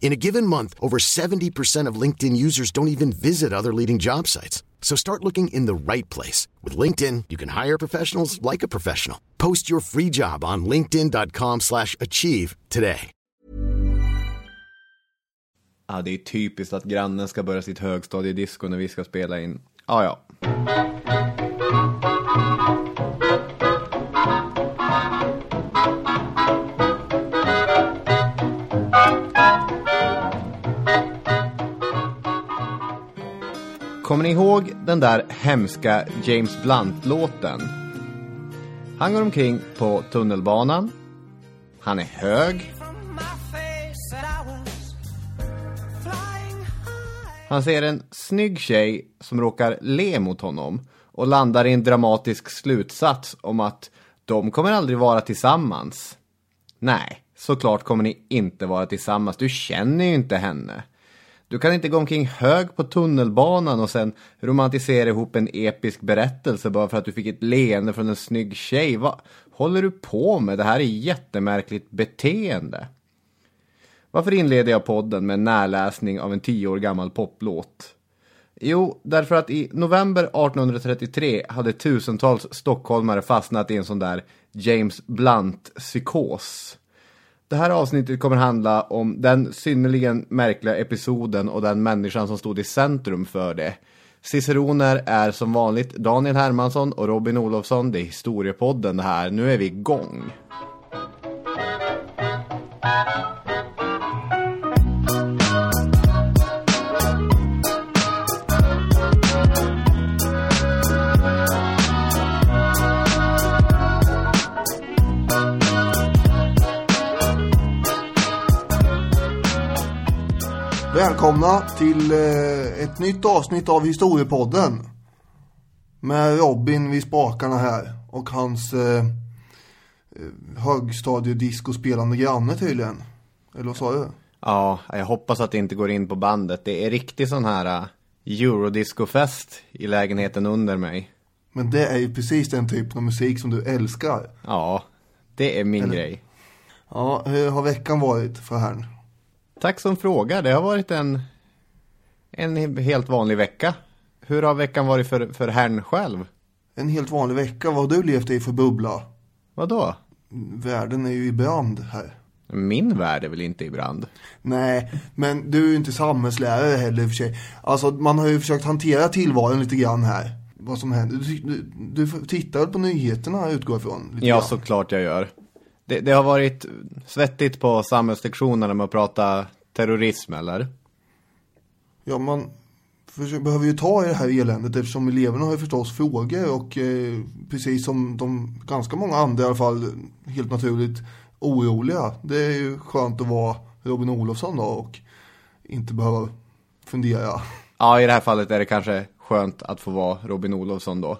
In a given month, over 70% of LinkedIn users don't even visit other leading job sites. So start looking in the right place. With LinkedIn, you can hire professionals like a professional. Post your free job on linkedin.com slash achieve today. Ja, det är typiskt att grannen ska börja sitt högstadiedisco när vi ska spela in. Ah, ja, ja. Kommer ni ihåg den där hemska James Blunt-låten? Han går omkring på tunnelbanan. Han är hög. Han ser en snygg tjej som råkar le mot honom och landar i en dramatisk slutsats om att de kommer aldrig vara tillsammans. Nej, såklart kommer ni inte vara tillsammans. Du känner ju inte henne. Du kan inte gå omkring hög på tunnelbanan och sen romantisera ihop en episk berättelse bara för att du fick ett leende från en snygg tjej. Vad håller du på med? Det här är jättemärkligt beteende. Varför inleder jag podden med en närläsning av en tio år gammal poplåt? Jo, därför att i november 1833 hade tusentals stockholmare fastnat i en sån där James Blunt-psykos. Det här avsnittet kommer handla om den synnerligen märkliga episoden och den människan som stod i centrum för det. Ciceroner är som vanligt Daniel Hermansson och Robin Olofsson. Det är historiepodden det här. Nu är vi igång. Välkomna till eh, ett nytt avsnitt av Historiepodden. Med Robin vid spakarna här och hans eh, högstadiedisco-spelande granne tydligen. Eller vad sa du? Ja, jag hoppas att det inte går in på bandet. Det är riktigt sån här uh, eurodiscofest i lägenheten under mig. Men det är ju precis den typen av musik som du älskar. Ja, det är min Eller- grej. Ja, hur har veckan varit för herrn? Tack som frågar. Det har varit en, en helt vanlig vecka. Hur har veckan varit för, för herrn själv? En helt vanlig vecka, vad har du levt i för bubbla? Vadå? Världen är ju i brand här. Min värld är väl inte i brand? Nej, men du är ju inte samhällslärare heller i och för sig. Alltså man har ju försökt hantera tillvaron lite grann här. Vad som händer. Du, du, du tittar väl på nyheterna utgår ifrån? Ja, grann. såklart jag gör. Det, det har varit svettigt på samhällslektionerna med att prata terrorism, eller? Ja, man försöker, behöver ju ta i det här eländet eftersom eleverna har ju förstås frågor och eh, precis som de ganska många andra i alla fall helt naturligt oroliga. Det är ju skönt att vara Robin Olofsson då och inte behöva fundera. Ja, i det här fallet är det kanske skönt att få vara Robin Olofsson då.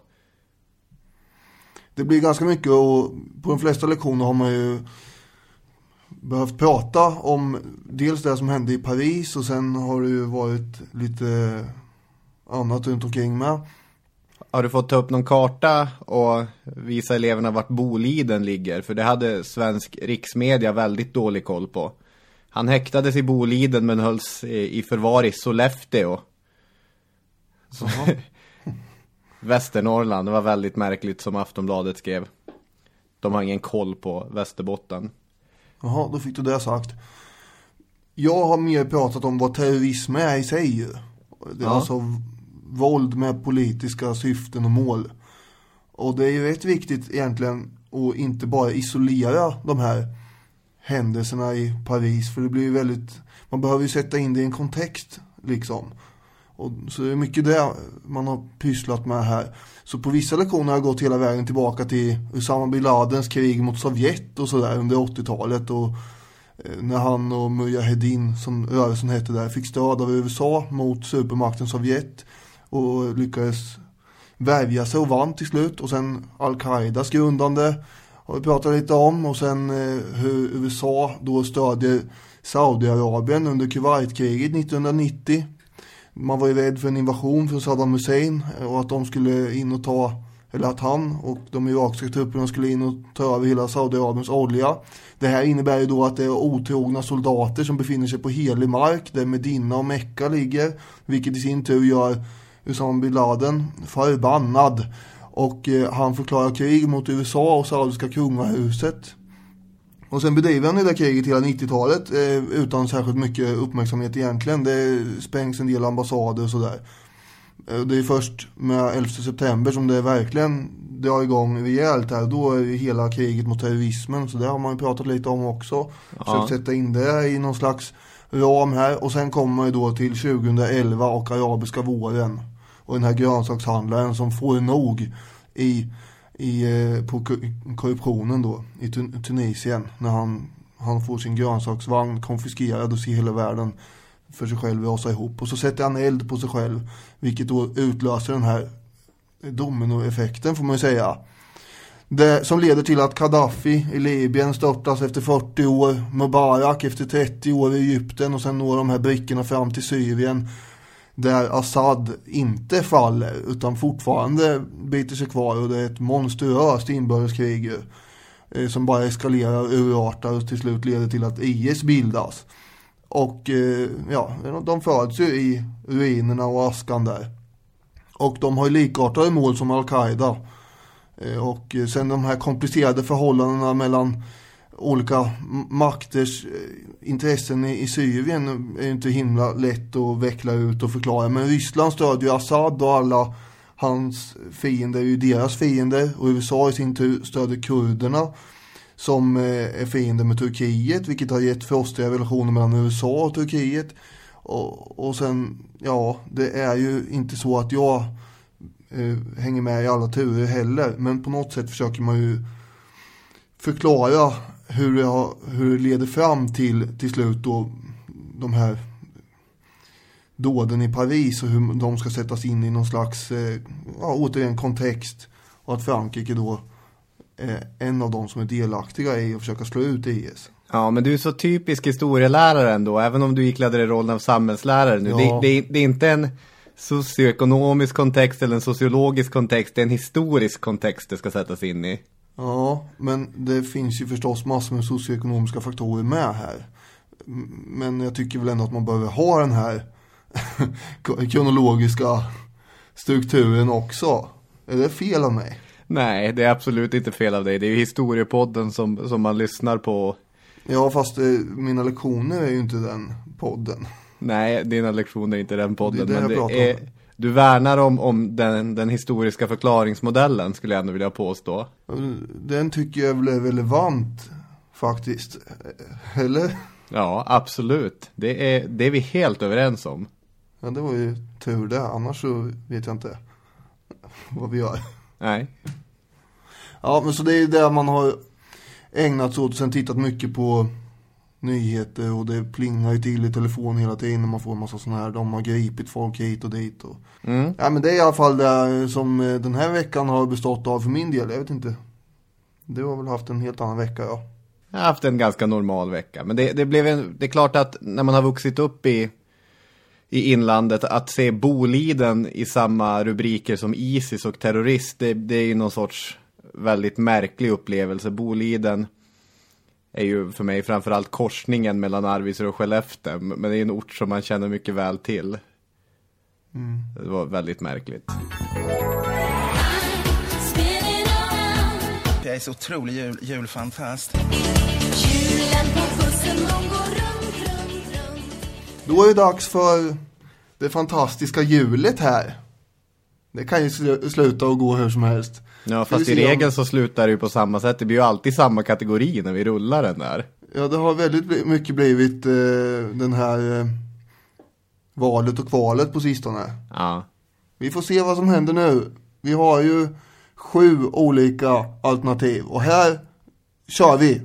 Det blir ganska mycket och på de flesta lektioner har man ju behövt prata om dels det som hände i Paris och sen har det ju varit lite annat runt omkring med. Har du fått ta upp någon karta och visa eleverna vart Boliden ligger? För det hade svensk riksmedia väldigt dålig koll på. Han häktades i Boliden men hölls i förvar i Sollefteå. Västernorrland, det var väldigt märkligt som Aftonbladet skrev. De har ingen koll på Västerbotten. Jaha, då fick du det sagt. Jag har mer pratat om vad terrorism är i sig. Det är Ja. alltså våld med politiska syften och mål. Och det är ju rätt viktigt egentligen att inte bara isolera de här händelserna i Paris. För det blir ju väldigt, man behöver ju sätta in det i en kontext liksom. Och så det är mycket det man har pysslat med här. Så på vissa lektioner har jag gått hela vägen tillbaka till Usama bin Ladens krig mot Sovjet och sådär under 80-talet. Och eh, när han och Mujahedin, som rörelsen hette där, fick stöd av USA mot supermakten Sovjet. Och lyckades värja sig och vann till slut. Och sen Al-Qaidas grundande har vi pratat lite om. Och sen eh, hur USA då stödjer Saudiarabien under Kuwaitkriget 1990. Man var ju rädd för en invasion från Saddam Hussein eh, och att de skulle in och ta, eller att han och de irakiska trupperna skulle in och ta över hela Saudiarabiens olja. Det här innebär ju då att det är otrogna soldater som befinner sig på helig mark där Medina och Mecka ligger, vilket i sin tur gör Usama bin Laden förbannad. Och eh, han förklarar krig mot USA och saudiska kungahuset. Och sen bedriver han det där kriget hela 90-talet eh, utan särskilt mycket uppmärksamhet egentligen. Det sprängs en del ambassader och sådär. Eh, det är först med 11 september som det verkligen drar igång rejält här. Då är det hela kriget mot terrorismen. Så det har man ju pratat lite om också. Försökt sätta in det i någon slags ram här. Och sen kommer man ju då till 2011 och arabiska våren. Och den här grönsakshandlaren som får nog i i, eh, på korruptionen då i Tun- Tunisien när han, han får sin grönsaksvagn konfiskerad och ser hela världen för sig själv rasa ihop och så sätter han eld på sig själv vilket då utlöser den här dominoeffekten får man ju säga. Det som leder till att Gaddafi i Libyen störtas efter 40 år, Mubarak efter 30 år i Egypten och sen når de här brickorna fram till Syrien där Assad inte faller utan fortfarande biter sig kvar och det är ett monstruöst inbördeskrig ju, eh, som bara eskalerar, och urartar och till slut leder till att IS bildas. Och eh, ja, de föds ju i ruinerna och askan där. Och de har ju likartade mål som Al-Qaida. Eh, Och sen de här komplicerade förhållandena mellan olika makters eh, intressen i, Syrien är inte himla lätt att veckla ut och förklara. Men Ryssland stödjer ju Assad och alla hans fiender är ju deras fiender. Och USA i sin tur stödjer kurderna som eh, är fiender med Turkiet. Vilket har gett frostiga relationer mellan USA och Turkiet. Och, och sen, ja, det är ju inte så att jag eh, hänger med i alla turer heller. Men på något sätt försöker man ju förklara hur det, har, hur det leder fram till till slut då de här dåden i Paris och hur de ska sättas in i någon slags, eh, ja återigen kontext. Och att Frankrike då är en av de som är delaktiga i att försöka slå ut IS. Ja, men du är så typisk historielärare ändå, även om du iklädde dig rollen av samhällslärare nu. Ja. Det, det, det är inte en socioekonomisk kontext eller en sociologisk kontext, det är en historisk kontext det ska sättas in i. Ja, men det finns ju förstås massor med socioekonomiska faktorer med här. Men jag tycker väl ändå att man behöver ha den här kronologiska strukturen också. Är det fel av mig? Nej, det är absolut inte fel av dig. Det är ju historiepodden som, som man lyssnar på. Ja, fast eh, mina lektioner är ju inte den podden. Nej, dina lektioner är inte den podden. Det är det men det är. Du värnar om, om den, den historiska förklaringsmodellen, skulle jag ändå vilja påstå. Den tycker jag väl är relevant faktiskt. Eller? Ja, absolut. Det är, det är vi helt överens om. Ja, det var ju tur det. Annars så vet jag inte vad vi gör. Nej. Ja, men så det är det man har ägnat sig åt och sen tittat mycket på nyheter och det plingar ju till i telefon hela tiden när man får en massa sådana här, de har gripit folk hit och dit och... Mm. Ja men det är i alla fall det som eh, den här veckan har bestått av för min del, jag vet inte. Du har väl haft en helt annan vecka ja. Jag har haft en ganska normal vecka. Men det, det blev en, det är klart att när man har vuxit upp i, i inlandet. Att se Boliden i samma rubriker som Isis och terrorist, det, det är ju någon sorts väldigt märklig upplevelse. Boliden är ju för mig framförallt korsningen mellan Arvidsjaur och Skellefteå. Men det är en ort som man känner mycket väl till. Mm. Det var väldigt märkligt. Jag är så otrolig jul, julfantast. Då är det dags för det fantastiska hjulet här. Det kan ju sl- sluta och gå hur som helst. Ja, fast i regel så slutar det ju på samma sätt. Det blir ju alltid samma kategori när vi rullar den där. Ja, det har väldigt mycket blivit eh, den här eh, valet och kvalet på sistone. Ja. Vi får se vad som händer nu. Vi har ju sju olika alternativ och här kör vi.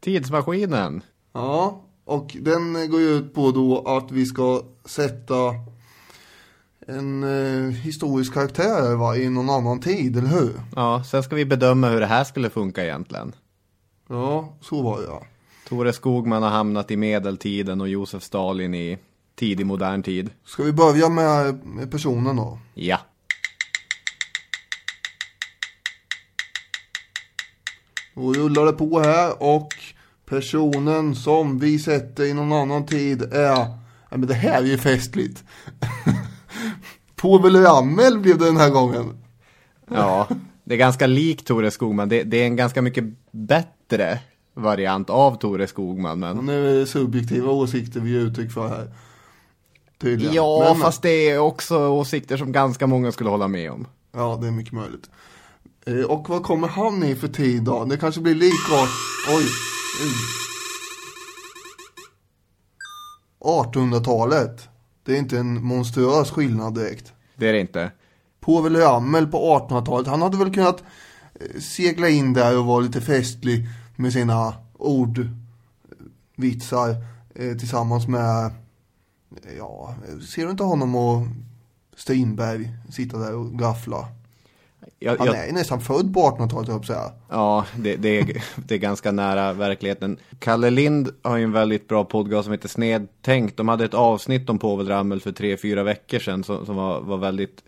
Tidsmaskinen. Ja, och den går ju ut på då att vi ska sätta en eh, historisk karaktär va, i någon annan tid, eller hur? Ja, sen ska vi bedöma hur det här skulle funka egentligen. Ja, så var det ja. Tore Skogman har hamnat i medeltiden och Josef Stalin i tidig modern tid. Ska vi börja med, med personen då? Ja. Då rullar det på här och personen som vi sätter i någon annan tid är, ja men det här är ju festligt. Povel Ramel blev det den här gången. Ja, det är ganska likt Tore Skogman. Det, det är en ganska mycket bättre variant av Tore Skogman. Men... nu är det subjektiva åsikter vi ger uttryck för här. Tydligen. Ja, Men- fast det är också åsikter som ganska många skulle hålla med om. Ja, det är mycket möjligt. Eh, Och vad kommer han i för tid då? Det kanske blir likvart. Oj. Oj. 1800-talet. Det är inte en monstruös skillnad direkt. Det är det inte. Povel Ramel på 1800-talet, han hade väl kunnat eh, segla in där och vara lite festlig med sina ordvitsar eh, tillsammans med, eh, ja, ser du inte honom och Strindberg sitta där och gaffla? Jag, Han jag, är ju nästan född på 1800-talet, höll jag på att säga. Ja, det, det, är, det är ganska nära verkligheten. Kalle Lind har ju en väldigt bra podcast som heter Snedtänkt. De hade ett avsnitt om Povel Ramel för tre, fyra veckor sedan som, som var, var väldigt,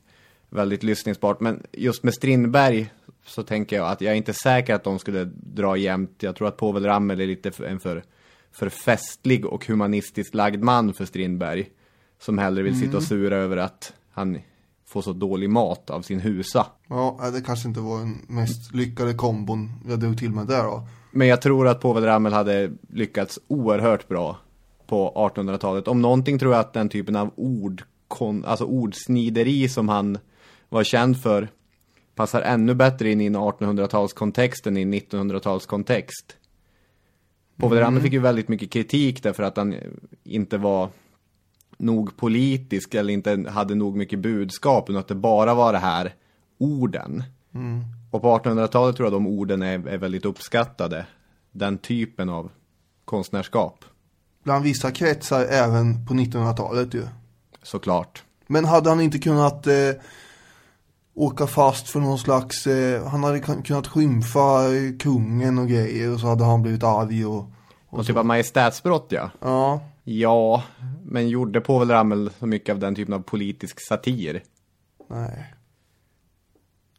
väldigt lyssningsbart. Men just med Strindberg så tänker jag att jag är inte säker att de skulle dra jämnt. Jag tror att Povel Ramel är lite för, en för, för festlig och humanistiskt lagd man för Strindberg. Som hellre vill sitta och sura över att han får så dålig mat av sin husa. Ja, det kanske inte var den mest lyckade kombon jag drog till med där då. Men jag tror att Povel Ramel hade lyckats oerhört bra på 1800-talet. Om någonting tror jag att den typen av ord, alltså ordsnideri som han var känd för passar ännu bättre in i en 1800-talskontext än i en 1900-talskontext. Povel Ramel fick ju väldigt mycket kritik därför att han inte var nog politisk eller inte hade nog mycket budskap utan att det bara var det här orden. Och på 1800-talet tror jag de orden är, är väldigt uppskattade. Den typen av konstnärskap, Bland vissa kretsar även på 1900-talet ju. såklart. Men hade han inte kunnat eh, åka fast för någon slags, eh, han hade kun- kunnat skymfa kungen och grejer och så hade han blivit arg och, Och typ av majestätsbrott ja. ja. Ja, men gjorde Povel Ramel så mycket av den typen av politisk satir? Nej.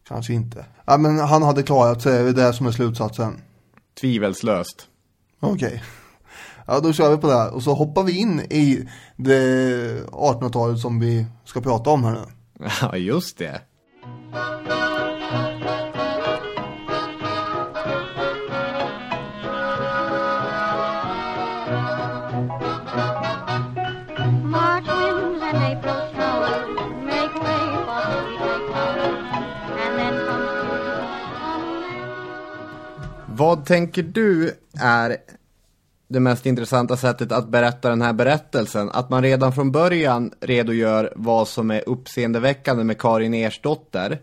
Kanske inte. Ja men han hade klarat sig, det är det som är slutsatsen. Tvivelslöst. Okej. Ja då kör vi på det här och så hoppar vi in i det 1800-talet som vi ska prata om här nu. Ja, just det. Vad tänker du är det mest intressanta sättet att berätta den här berättelsen? Att man redan från början redogör vad som är uppseendeväckande med Karin Ersdotter,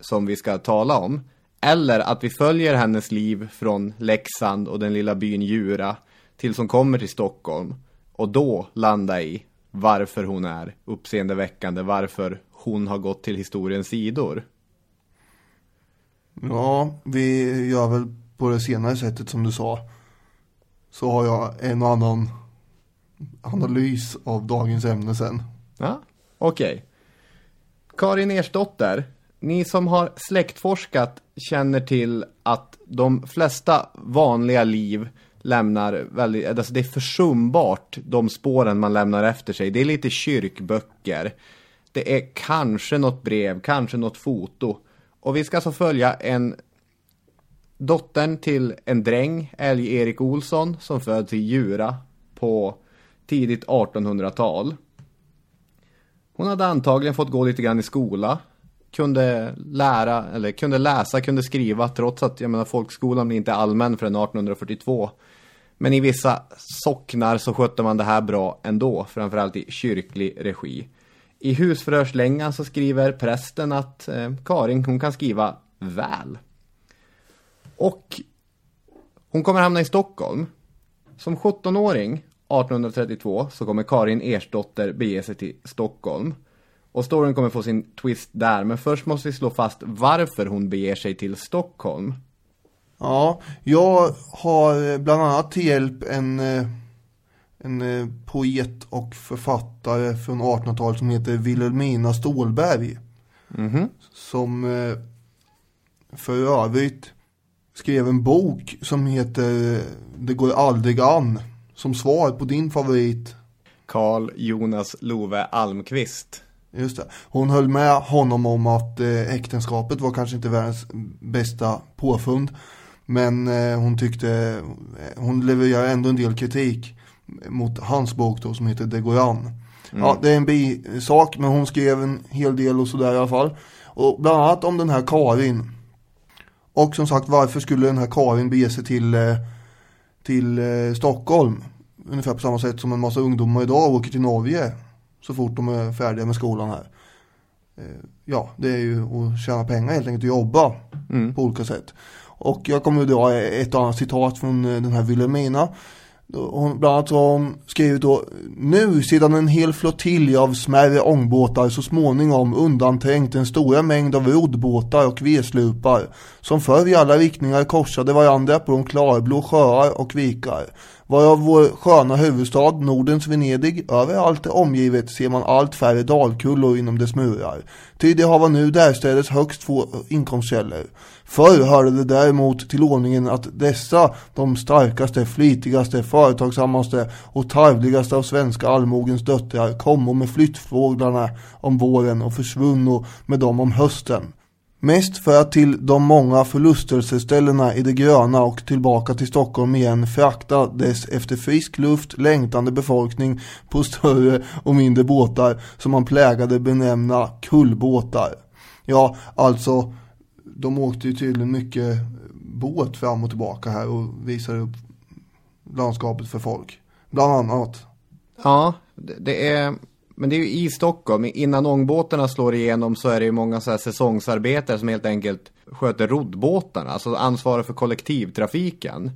som vi ska tala om. Eller att vi följer hennes liv från Leksand och den lilla byn Djura tills hon kommer till Stockholm. Och då landa i varför hon är uppseendeväckande, varför hon har gått till historiens sidor. Ja, vi gör väl på det senare sättet som du sa. så har jag en och annan analys av dagens ämne sen. Ja, okej. Karin Ersdotter, ni som har släktforskat känner till att de flesta vanliga liv lämnar väldigt, alltså det är försumbart de spåren man lämnar efter sig. Det är lite kyrkböcker. Det är kanske något brev, kanske något foto. Och vi ska alltså följa en dottern till en dräng, Älg-Erik Olsson, som föds i Djura på tidigt 1800-tal. Hon hade antagligen fått gå lite grann i skola. Kunde lära, eller kunde läsa, kunde skriva trots att jag menar folkskolan blir inte allmän förrän 1842. Men i vissa socknar så skötte man det här bra ändå, framförallt i kyrklig regi. I husförhörslängan så skriver prästen att eh, Karin hon kan skriva väl. Och hon kommer hamna i Stockholm. Som 17-åring 1832 så kommer Karin Ersdotter bege sig till Stockholm. Och storyn kommer få sin twist där, men först måste vi slå fast varför hon beger sig till Stockholm. Ja, jag har bland annat till hjälp en, eh, en eh, poet och författare från 1800-talet som heter Wilhelmina Stålberg. Som eh, för övrigt skrev en bok som heter Det går aldrig an. Som svar på din favorit. Karl Jonas Love Almqvist. Just det. Hon höll med honom om att eh, äktenskapet var kanske inte världens bästa påfund. Men eh, hon tyckte, eh, hon levererar ändå en del kritik mot hans bok då som heter Det går an. Ja, det är en bisak men hon skrev en hel del och sådär i alla fall. Och bland annat om den här Karin. Och som sagt varför skulle den här Karin bege sig till, eh, till eh, Stockholm? Ungefär på samma sätt som en massa ungdomar idag åker till Norge så fort de är färdiga med skolan här. Eh, Ja, det är ju att tjäna pengar helt enkelt och jobba på olika sätt. Och jag kommer att dra ett annat citat från den här Wilhelmina. Då Hon, bland annat så har hon skrivit då Nu sedan en hel flottilj av smärre ångbåtar så småningom undanträngt en stora mängd av roddbåtar och vedslupar som förr i alla riktningar korsade varandra på de klarblå sjöar och vikar varav vår sköna huvudstad, Nordens Venedig, överallt är omgivet ser man allt färre dalkullor inom dess murar. Ty det hava nu därstädes högst få inkomstkällor. Förr hörde det däremot till ordningen att dessa, de starkaste, flitigaste, företagsammaste och tarvligaste av svenska allmogens döttrar, kommo med flyttfåglarna om våren och försvunno med dem om hösten. Mest för att till de många förlustelseställena i det gröna och tillbaka till Stockholm igen frakta dess efter frisk luft längtande befolkning på större och mindre båtar som man plägade benämna kullbåtar. Ja, alltså de åkte ju tydligen mycket båt fram och tillbaka här och visade upp landskapet för folk. Bland annat. Ja, det, är... Men det är ju i Stockholm. Innan ångbåtarna slår igenom så är det ju många så här säsongsarbetare som helt enkelt sköter roddbåtarna. Alltså ansvarar för kollektivtrafiken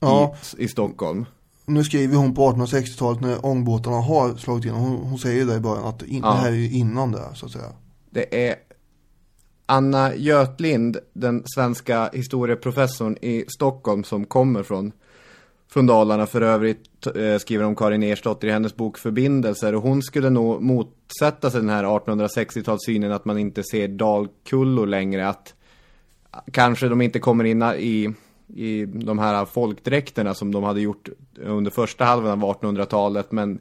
Ja. i, i Stockholm. Nu skriver hon på 1860-talet när ångbåtarna har slagit igenom. Hon, hon säger det i början att in, Ja. det här är ju innan det så att säga. Det är Anna Götlind, den svenska historieprofessorn i Stockholm som kommer från, från Dalarna för övrigt, eh, skriver om Karin Ersdotter i hennes bok Förbindelser. Och hon skulle nog motsätta sig den här 1860-talssynen att man inte ser dalkullor längre. Att kanske de inte kommer in i, i de här folkdräkterna som de hade gjort under första halvan av 1800-talet. Men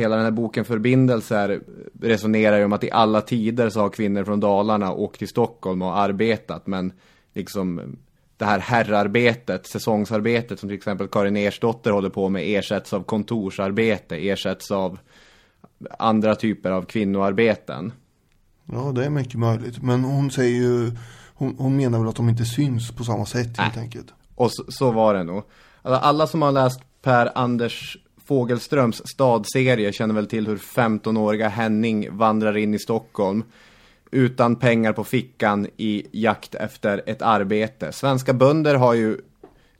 hela den här boken Förbindelser resonerar ju om att i alla tider så har kvinnor från Dalarna åkt till Stockholm och arbetat. Men liksom det här herrarbetet, säsongsarbetet som till exempel Karin Ersdotter håller på med ersätts av kontorsarbete, ersätts av andra typer av kvinnoarbeten. Ja, det är mycket möjligt. Men hon säger ju, hon, hon menar väl att de inte syns på samma sätt helt enkelt. Och så, så var det nog. Alltså, alla som har läst Per Anders Fogelströms stadserie känner väl till hur 15-åriga Henning vandrar in i Stockholm utan pengar på fickan i jakt efter ett arbete. Svenska bönder har ju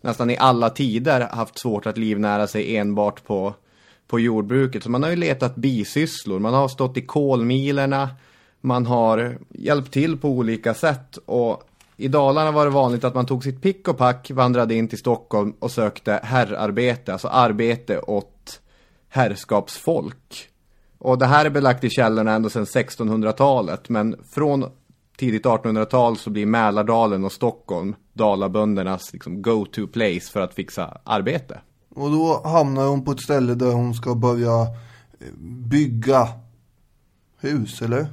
nästan i alla tider haft svårt att livnära sig enbart på, på jordbruket. Så man har ju letat bisysslor, man har stått i kolmilerna, man har hjälpt till på olika sätt och I Dalarna var det vanligt att man tog sitt pick och pack, vandrade in till Stockholm och sökte herrarbete, alltså arbete åt herrskapsfolk. Och det här är belagt i källorna ända sedan 1600-talet, men från tidigt 1800-tal så blir Mälardalen och Stockholm dalaböndernas liksom, go-to place för att fixa arbete. Och då hamnar hon på ett ställe där hon ska börja eh, bygga hus, eller?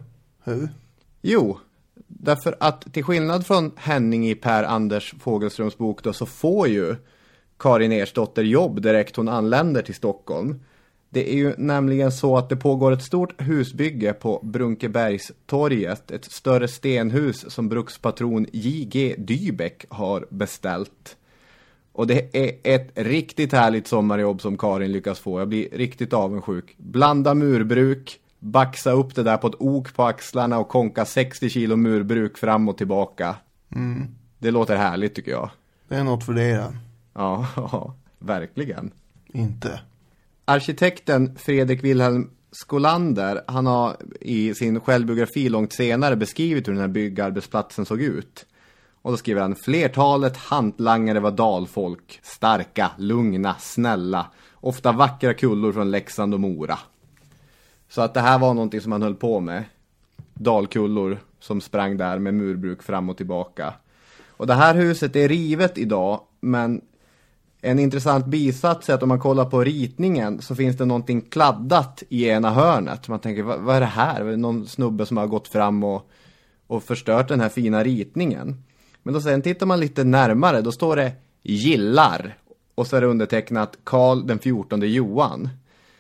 Hur? Jo, därför att till skillnad från Henning i Per Anders Fogelströms bok då, så får ju Karin Ersdotter jobb direkt hon anländer till Stockholm. Det är ju nämligen så att det pågår ett stort husbygge på Brunkebergstorget, ett större stenhus som brukspatron J.G. Dybeck har beställt. Och det är ett riktigt härligt sommarjobb som Karin lyckas få. Jag blir riktigt avundsjuk. Blanda murbruk, baxa upp det där på ett ok på axlarna och konka 60 kilo murbruk fram och tillbaka. Det låter härligt tycker jag. Det är något för dig. Ja, ja, verkligen. Inte. Arkitekten Fredrik Wilhelm Skolander, han har i sin självbiografi långt senare beskrivit hur den här byggarbetsplatsen såg ut. Och då skriver han, flertalet hantlangare var dalfolk, starka, lugna, snälla, ofta vackra kullor från Leksand och Mora. Så att det här var någonting som han höll på med. Dalkullor som sprang där med murbruk fram och tillbaka. Och det här huset är rivet idag, men en intressant bisats är att om man kollar på ritningen så finns det någonting kladdat i ena hörnet. Man tänker, vad, vad är det här? Är det någon snubbe som har gått fram och, och förstört den här fina ritningen? Men då sen tittar man lite närmare, då står det gillar. Och så är det undertecknat Karl den 14 Johan.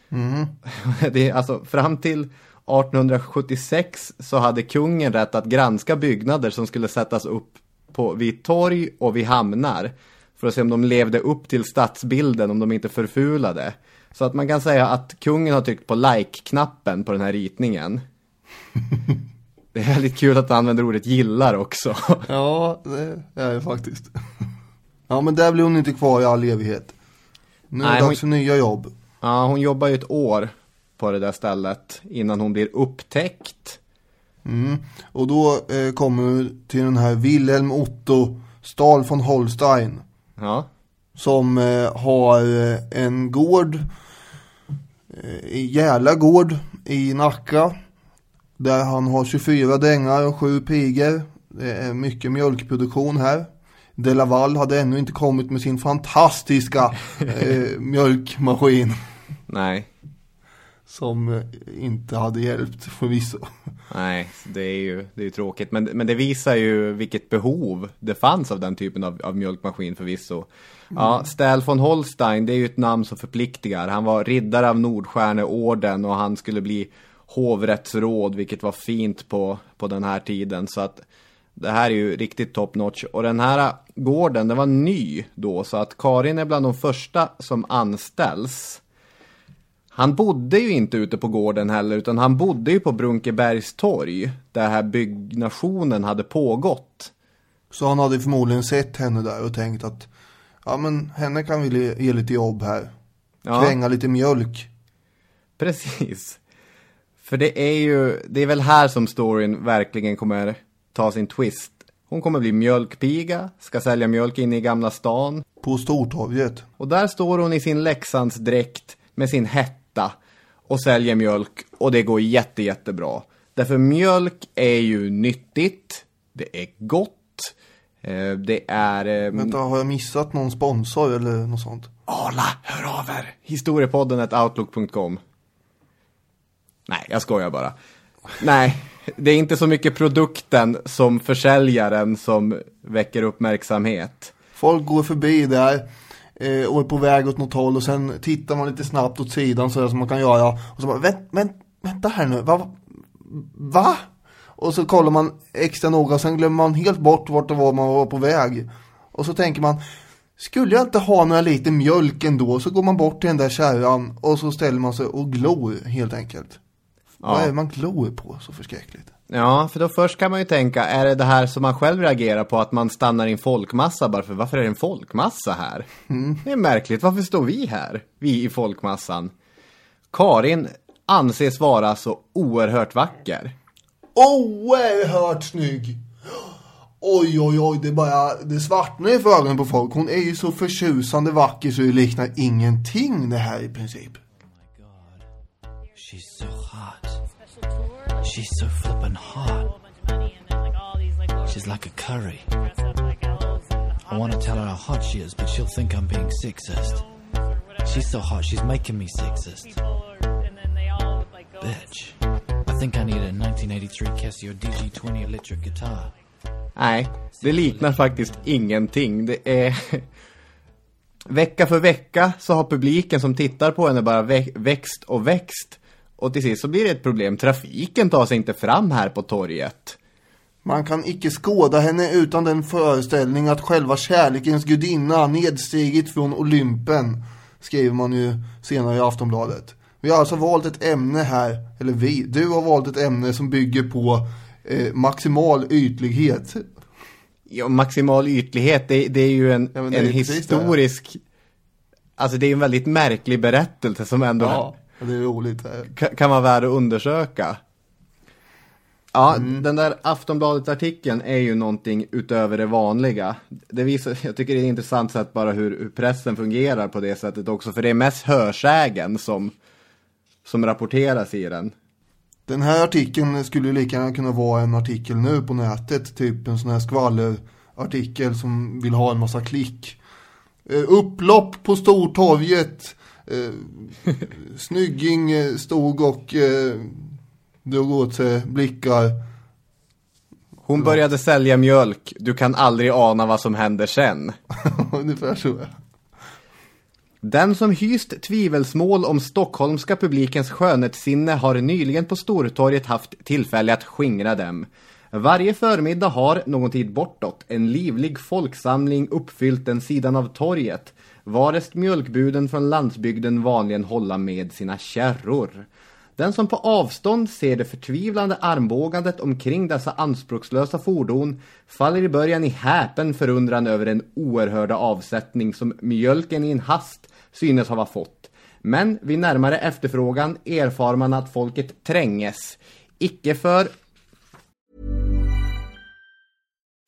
Det är alltså fram till 1876 så hade kungen rätt att granska byggnader som skulle sättas upp på, vid torg och vid hamnar. För att se om de levde upp till stadsbilden, om de inte förfulade. Så att man kan säga att kungen har tryckt på like-knappen på den här ritningen. Det är väldigt kul att du använder ordet gillar också. Ja, det är det faktiskt. Ja, men där blir hon inte kvar i all evighet. Nu är det hon- dags för nya jobb. Ja, hon jobbar ju ett år på det där stället innan hon blir upptäckt. Och då eh, kommer vi till den här Wilhelm Otto Stahl von Holstein. Ja, Som eh, har eh, en gård, eh, i Järla gård i Nacka. Där han har 24 drängar och 7 pigor. Det är mycket mjölkproduktion här. De Laval hade ännu inte kommit med sin fantastiska eh, mjölkmaskin. nej, Som eh, inte hade hjälpt förvisso. Nej, det är ju, det är ju tråkigt. Men, men det visar ju vilket behov det fanns av den typen av, av mjölkmaskin förvisso. Ja, Stähl von Holstein, det är ju ett namn som förpliktigar. Han var riddare av Nordstjärneorden och han skulle bli hovrättsråd, vilket var fint på, på den här tiden. Så att det här är ju riktigt top notch. Och den här gården, den var ny då, så att Karin är bland de första som anställs. Han bodde ju inte ute på gården heller, utan han bodde ju på Brunkebergs torg, där här byggnationen hade pågått. Så han hade förmodligen sett henne där och tänkt att ja men henne kan vi ge lite jobb här. Ja. Kränga lite mjölk. Precis. För det är ju, det är väl här som storyn verkligen kommer ta sin twist. Hon kommer bli mjölkpiga, ska sälja mjölk inne i Gamla stan. På Stortorget. Och där står hon i sin Leksandsdräkt med sin hetta och säljer mjölk och det går jätte, jättebra. Därför mjölk är ju nyttigt, det är gott, eh, det är... eh, Vänta, har jag missat någon sponsor eller något sånt? Arla, hör av er! Historiepodden outlook.com Nej, jag skojar bara. Nej, det är inte så mycket produkten som försäljaren som väcker uppmärksamhet. Folk går förbi där eh, och är på väg åt något håll och sen tittar man lite snabbt åt sidan så där som man kan göra. Och så bara, vänt, vänt, vänta här nu, va? va? Och så kollar man extra noga och sen glömmer man helt bort vart det var man var på väg. Och så tänker man, skulle jag inte ha några liter mjölk ändå? Så går man bort till den där kärran och så ställer man sig och glor helt enkelt. Vad är det man glor på så förskräckligt? Ja, för då först kan man ju tänka, är det det här som man själv reagerar på att man stannar i en folkmassa bara för varför är det en folkmassa här? Det är märkligt, varför står vi här? Vi i folkmassan. Karin anses vara så oerhört vacker. Oerhört snygg! Oj, oj, oj, det bara, det svartnar i för ögonen på folk. Hon är ju så förtjusande vacker så det liknar ingenting det här i princip. She's so hot. She's so flippin' hot. She's like a curry. I want to tell her how hot she is, but she'll think I'm being sexist. She's so hot, she's making me sexist. Bitch. I think I need a 1983 Casio DG20 electric guitar. Nej, det liknar faktiskt ingenting. Det är... Vecka för vecka så har publiken som tittar på henne bara vä- växt och växt. Och till sist så blir det ett problem. Trafiken tar sig inte fram här på torget. Man kan icke skåda henne utan den föreställning att själva kärlekens gudinna nedstigit från Olympen, skriver man ju senare i Aftonbladet. Vi har alltså valt ett ämne här, eller vi, du har valt ett ämne som bygger på eh, maximal ytlighet. Ja, maximal ytlighet, det, det är ju en, Ja, är en historisk... Alltså det är en väldigt märklig berättelse som ändå Ja, det är roligt. ka- kan vara värd att undersöka. Ja, Mm. den där Aftonbladet-artikeln är ju någonting utöver det vanliga. Det visar, jag tycker det är ett intressant sätt bara hur, hur pressen fungerar på det sättet också. För det är mest hörsägen som, som rapporteras i den. Den här artikeln skulle lika gärna kunna vara en artikel nu på nätet, typ en sån här skvallerartikel som vill ha en massa klick. Eh, upplopp på Stortorget. Eh, snygging eh, stod och eh, drog åt sig blickar. Hon började sälja mjölk, du kan aldrig ana vad som händer sen. Ungefär så. Den som hyst tvivelsmål om stockholmska publikens skönhetssinne har nyligen på Stortorget haft tillfälle att skingra dem. Varje förmiddag har, någon tid bortåt, en livlig folksamling uppfyllt den sidan av torget, varest mjölkbuden från landsbygden vanligen hålla med sina kärror. Den som på avstånd ser det förtvivlande armbågandet omkring dessa anspråkslösa fordon faller i början i häpen förundran över den oerhörda avsättning som mjölken i en hast synes ha fått. Men vid närmare efterfrågan erfar man att folket tränges. Icke för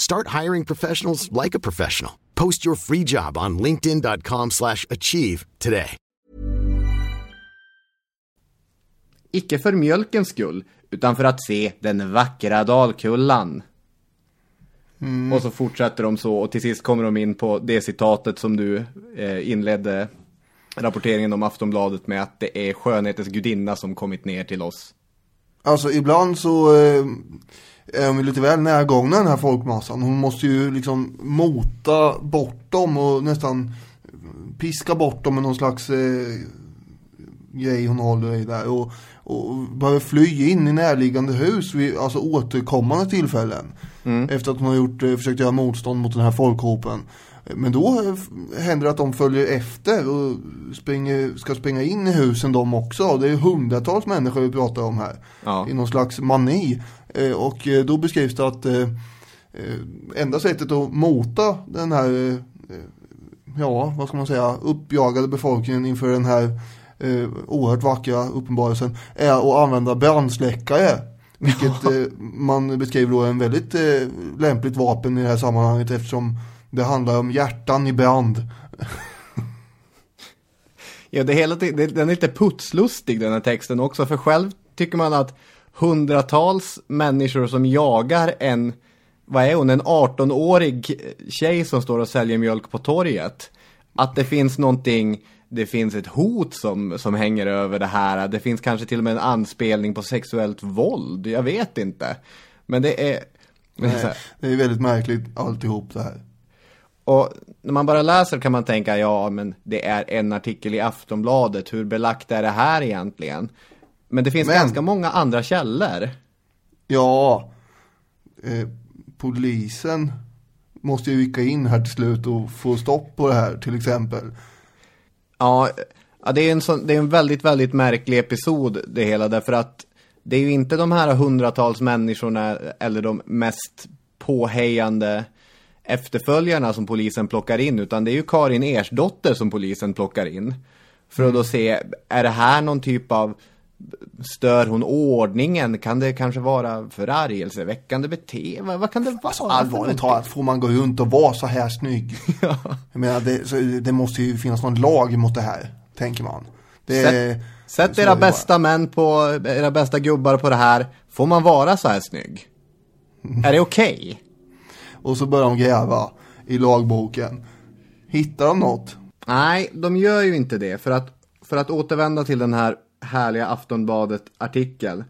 Start hiring professionals like a professional. Post your free job on linkedin.com/achieve slash achieve today. Icke för mjölkens skull, utan för att se den vackra Dalkullan. Och så fortsätter de så och till sist kommer de in på det citatet som du eh, inledde rapporteringen om Aftonbladet med att det är skönhetens gudinna som kommit ner till oss. Alltså ibland så eh, är ju lite väl närgångna den här folkmassan. Hon måste ju liksom mota bort dem och nästan piska bort dem med någon slags eh, grej hon håller i där. Och, och behöver fly in i närliggande hus vid alltså återkommande tillfällen. Efter att hon har gjort, eh, försökt göra motstånd mot den här folkhopen. Men då eh, händer det att de följer efter och springer, ska springa in i husen de också. Det är hundratals människor vi pratar om här. Ja. I någon slags mani. Eh, Och eh, då beskrivs det att eh, enda sättet att mota den här, ja vad ska man säga, uppjagade befolkningen inför den här oerhört vackra uppenbarelsen är att använda brandsläckare. Vilket man beskriver då är en väldigt lämpligt vapen i det här sammanhanget eftersom det handlar om hjärtan i brand. Ja, det hela, det, den är lite putslustig den här texten också, för själv tycker man att hundratals människor som jagar en, vad är hon, en 18-årig tjej som står och säljer mjölk på torget. Att det finns någonting, det finns ett hot som, som hänger över det här, det finns kanske till och med en anspelning på sexuellt våld, jag vet inte. Men det är... det är så Nej, det är väldigt märkligt alltihop det här. Och när man bara läser kan man tänka, ja men det är en artikel i Aftonbladet, hur belagt är det här egentligen? Men det finns Men- ganska många andra källor. Ja, eh, polisen måste ju vika in här till slut och få stopp på det här till exempel. Ja, ja det, är en sån, det är en väldigt, väldigt märklig episod det hela, därför att det är ju inte de här hundratals människorna eller de mest påhejande efterföljarna som polisen plockar in, utan det är ju Karin Ersdotter som polisen plockar in. För att då se, är det här någon typ av Stör hon ordningen? Kan det kanske vara förargelseväckande beteende? Vad, vad kan det vara? Alltså allvarligt talat, får man gå runt och vara så här snygg? Jag menar, det, så, det måste ju finnas någon lag mot det här, tänker man. Det, Sätt, sätt era det bara. bästa män på, era bästa gubbar på det här. Får man vara så här snygg? Är det okej? Och så börjar de gräva i lagboken. Hittar de något? Nej, de gör ju inte det. För att, för att återvända till den här härliga Aftonbladet-artikel.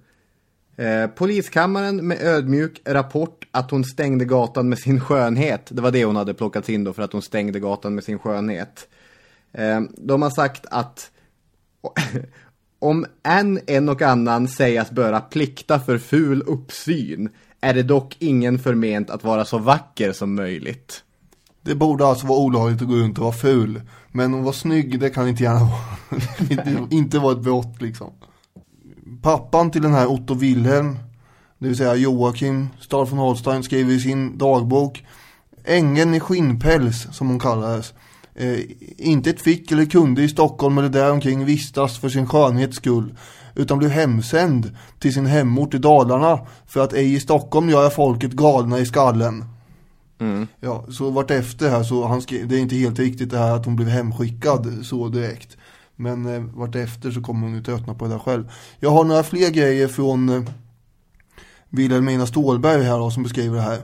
Eh, poliskammaren med ödmjuk rapport att hon stängde gatan med sin skönhet. Det var det hon hade plockat in då för att hon stängde gatan med sin skönhet. Eh, de har sagt att om en, en och annan sägas böra plikta för ful uppsyn är det dock ingen förment att vara så vacker som möjligt. Det borde alltså vara olagligt att gå runt och vara ful. Men att vara snygg, det kan inte gärna vara. inte, inte vara ett brott liksom. Pappan till den här Otto Wilhelm, det vill säga Joakim Stahl von Holstein, skriver i sin dagbok Ängeln i skinnpäls, som hon kallades. Eh, inte ett fick eller kunde i Stockholm eller däromkring vistas för sin skönhets skull. Utan blev hemsänd till sin hemort i Dalarna för att ej i Stockholm göra folket galna i skallen. Ja, så vart efter här så han skrev, det är inte helt riktigt det här att hon blev hemskickad så direkt. Men eh, vart efter så kommer hon ju tröttna på det där själv. Jag har några fler grejer från eh, Wilhelmina Stålberg här då, som beskriver det här.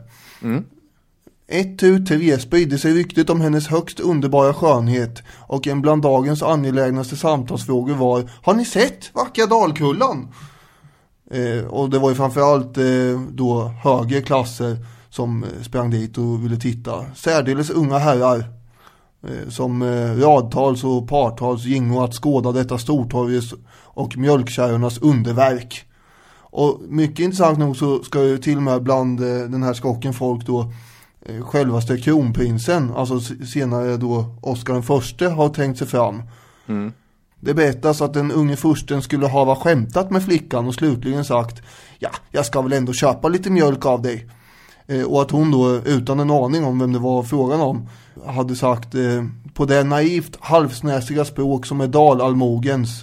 Ett tu tre spridde sig ryktet om hennes högst underbara skönhet och en bland dagens angelägnaste samtalsfrågor var Har ni sett vackra Dalkullan? Eh, och det var ju framförallt eh, då högre klasser som eh, sprang dit och ville titta. Särdeles unga herrar eh, som eh, radtals och partals gingo att skåda detta stortorgets och mjölkkärrornas underverk. Och mycket intressant nog så ska ju till och med bland den här skocken folk då självaste kronprinsen, alltså senare då Oscar den förste har tänkt sig fram. Det berättas att den unge fursten skulle ha skämtat med flickan och slutligen sagt Ja, jag ska väl ändå köpa lite mjölk av dig. Eh, och att hon då utan en aning om vem det var frågan om hade sagt eh, på det naivt halvsnäsiga språk som är dalallmogens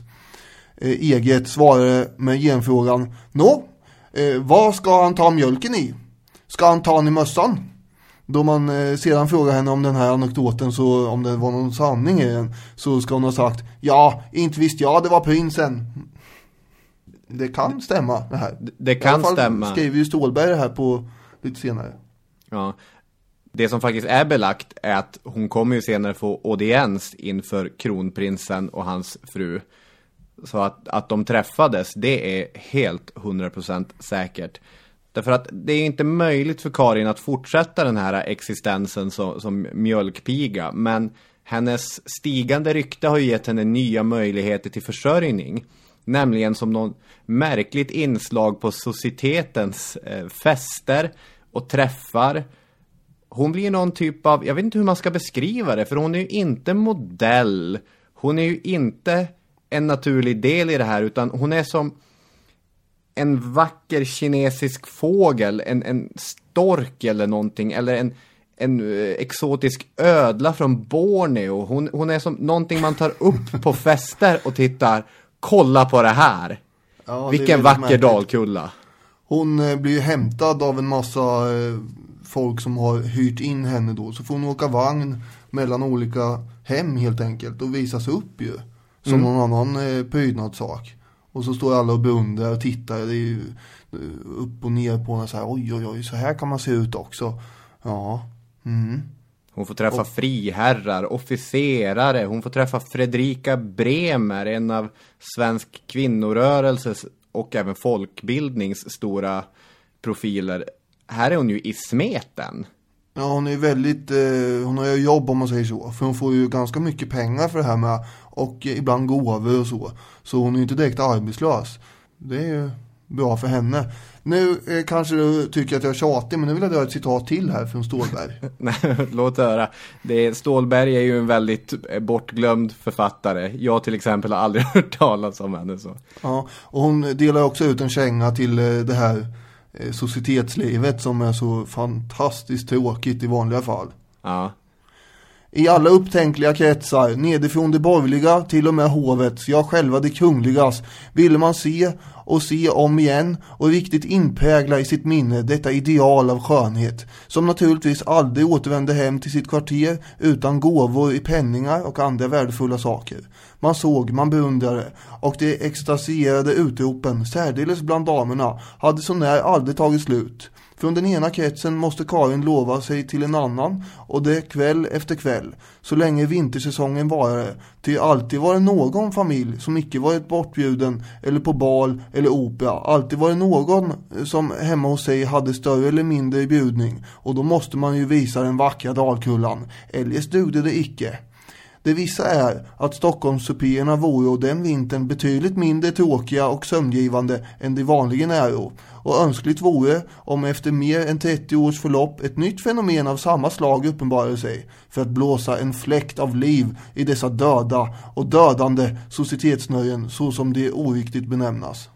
eh, eget svarade med genfrågan Nå, vad ska han ta mjölken i? Ska han ta den i mössan? Då man sedan frågar henne om den här anekdoten så om det var någon sanning i den så ska hon ha sagt Ja, inte visste jag det var prinsen. Det kan stämma det här. det I kan alla fall stämma. skriver ju Stålberg det här på lite senare. Ja. Det som faktiskt är belagt är att hon kommer ju senare få audiens inför kronprinsen och hans fru. Så att, att de träffades, det är helt 100% säkert. Därför att det är inte möjligt för Karin att fortsätta den här existensen som, som mjölkpiga. Men hennes stigande rykte har ju gett henne nya möjligheter till försörjning. Nämligen som någon märkligt inslag på societetens eh, fester och träffar. hon blir någon typ av, jag vet inte hur man ska beskriva det, för hon är ju inte modell. Hon är ju inte en naturlig del i det här, utan hon är som en vacker kinesisk fågel, en, en stork eller någonting, eller en, en eh, exotisk ödla från Borneo. Hon, hon är som någonting man tar upp på fester och tittar, kolla på det här. Ja, Vilken vacker dalkulla. Hon eh, blir ju hämtad av en massa eh, folk som har hyrt in henne då. Så får hon åka vagn mellan olika hem helt enkelt och visas upp ju. Som Mm. någon annan eh, prydnadssak. Och så står alla och beundrar och tittar. Det är ju upp och ner på henne så här. Oj oj oj, så här kan man se ut också. Ja. Mm. Hon får träffa Och- friherrar, officerare, hon får träffa Fredrika Bremer, en av svensk kvinnorörelses och även folkbildnings stora profiler. Här är hon ju i smeten. Ja, hon är väldigt, eh, hon har ju jobb om man säger så. För hon får ju ganska mycket pengar för det här med, och ibland gåvor och så. Så hon är ju inte direkt arbetslös. Det är ju bra för henne. Nu eh, kanske du tycker att jag är tjatig, men nu vill jag dra ett citat till här från Stålberg. Nej, Låt höra. Det är, Stålberg är ju en väldigt eh, bortglömd författare. Jag till exempel har aldrig hört talas om henne så. Ja, och hon delar också ut en känga till eh, det här eh, societetslivet som är så fantastiskt tråkigt i vanliga fall. Ja. I alla upptänkliga kretsar, nedifrån det borgerliga till och med hovets, ja själva det kungligas, ville man se och se om igen och riktigt inprägla i sitt minne detta ideal av skönhet, som naturligtvis aldrig återvände hem till sitt kvarter utan gåvor i penningar och andra värdefulla saker. Man såg, man beundrade och de extasierade utropen, särdeles bland damerna, hade så när aldrig tagit slut. Från den ena kretsen måste Karin lova sig till en annan och det kväll efter kväll, så länge vintersäsongen varade. Till alltid var det någon familj som icke varit bortbjuden eller på bal eller opera. Alltid var det någon eh, som hemma hos sig hade större eller mindre bjudning och då måste man ju visa den vackra dalkullan. Eljest dugde det icke. Det vissa är att Stockholmssupéerna vore den vintern betydligt mindre tråkiga och sömngivande än de vanligen är och önskligt vore om efter mer än 30 års förlopp ett nytt fenomen av samma slag uppenbarade sig för att blåsa en fläkt av liv i dessa döda och dödande societetsnöjen så som de oriktigt benämnas.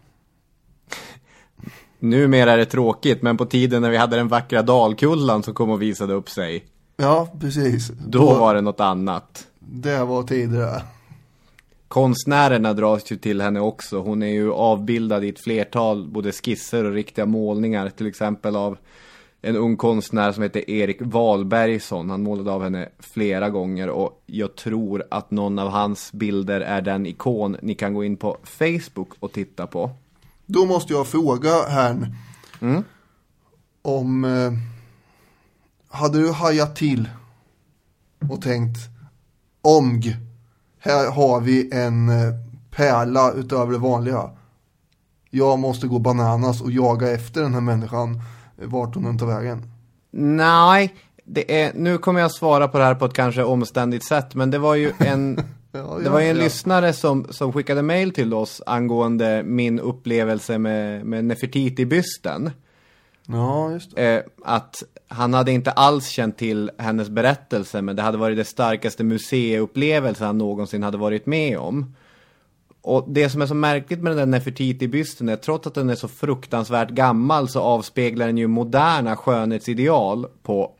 Numera är det tråkigt, men på tiden när vi hade den vackra dalkullan som kom och visade upp sig. Ja, precis. Då var det något annat. Det var tidigare. Konstnärerna dras ju till henne också. Hon är ju avbildad i ett flertal både skisser och riktiga målningar. Till exempel av en ung konstnär som heter Erik Wahlbergsson. Han målade av henne flera gånger och jag tror att någon av hans bilder är den ikon ni kan gå in på Facebook och titta på. Då måste jag fråga här Mm. om eh, hade du hajat till och tänkt omg, här har vi en eh, pärla utöver det vanliga. Jag måste gå bananas och jaga efter den här människan eh, vart hon än tar vägen. Nej, det är, nu kommer jag svara på det här på ett kanske omständigt sätt, men det var ju en, Ja, det var en ja. lyssnare som, som skickade mail till oss angående min upplevelse med, med Nefertiti-bysten. Ja, just det. Eh, att han hade inte alls känt till hennes berättelse, men det hade varit det starkaste museiupplevelse han någonsin hade varit med om. Och det som är så märkligt med den där Nefertiti-bysten är att trots att den är så fruktansvärt gammal så avspeglar den ju moderna skönhetsideal på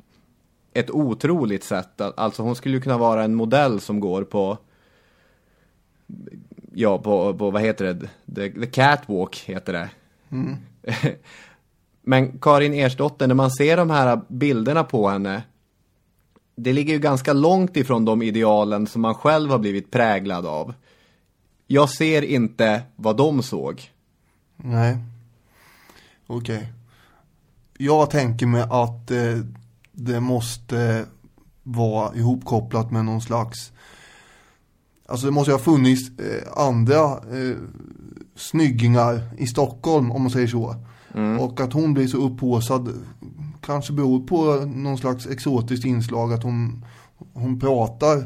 ett otroligt sätt. Alltså hon skulle ju kunna vara en modell som går på Ja, på, på vad heter det? The, the Catwalk heter det. Mm. Men Karin Ersdotter, när man ser de här bilderna på henne Det ligger ju ganska långt ifrån de idealen som man själv har blivit präglad av Jag ser inte vad de såg Nej. Okej. Jag tänker mig att eh, det måste vara ihopkopplat med någon slags Alltså det måste ju ha funnits eh, andra eh, snyggingar i Stockholm om man säger så. Och att hon blir så upphåsad kanske beror på någon slags exotiskt inslag att hon, hon pratar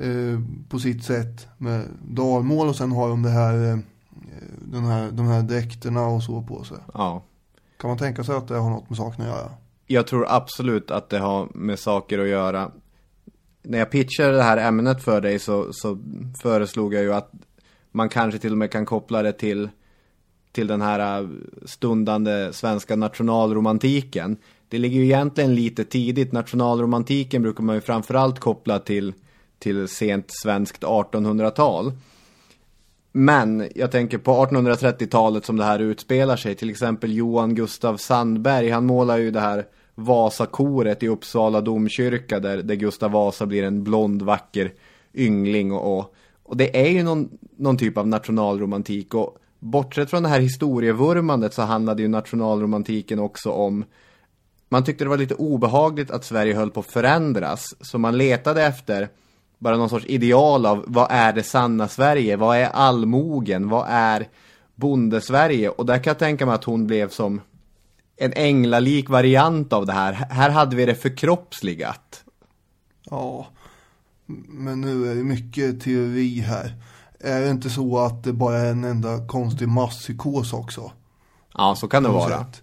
eh, på sitt sätt med dalmål och sen har hon det här, eh, den här, de här dräkterna och så på sig. Ja Kan man tänka sig att det har något med saken att göra? Jag tror absolut att det har med saker att göra. När jag pitchade det här ämnet för dig så, så föreslog jag ju att man kanske till och med kan koppla det till, till den här äh, stundande svenska nationalromantiken. Det ligger ju egentligen lite tidigt. Nationalromantiken brukar man ju framförallt koppla till, till sent svenskt 1800-tal. Men jag tänker på 1830-talet som det här utspelar sig. Till exempel Johan Gustav Sandberg. Han målar ju det här Vasakoret i Uppsala domkyrka. Där, där Gustav Vasa blir en blond vacker yngling. Och, och det är ju någon, någon typ av nationalromantik. Och bortsett från det här historievurmandet så handlade ju nationalromantiken också om man tyckte det var lite obehagligt att Sverige höll på att förändras. Så man letade efter bara någon sorts ideal av vad är det sanna Sverige? Vad är allmogen? Vad är bondesverige? Och där kan jag tänka mig att hon blev som en änglalik variant av det här. Här hade vi det förkroppsligat. Ja, men nu är det mycket teori här. Är det inte så att det bara är en enda konstig masspsykos också? Ja, så kan det vara. sätt.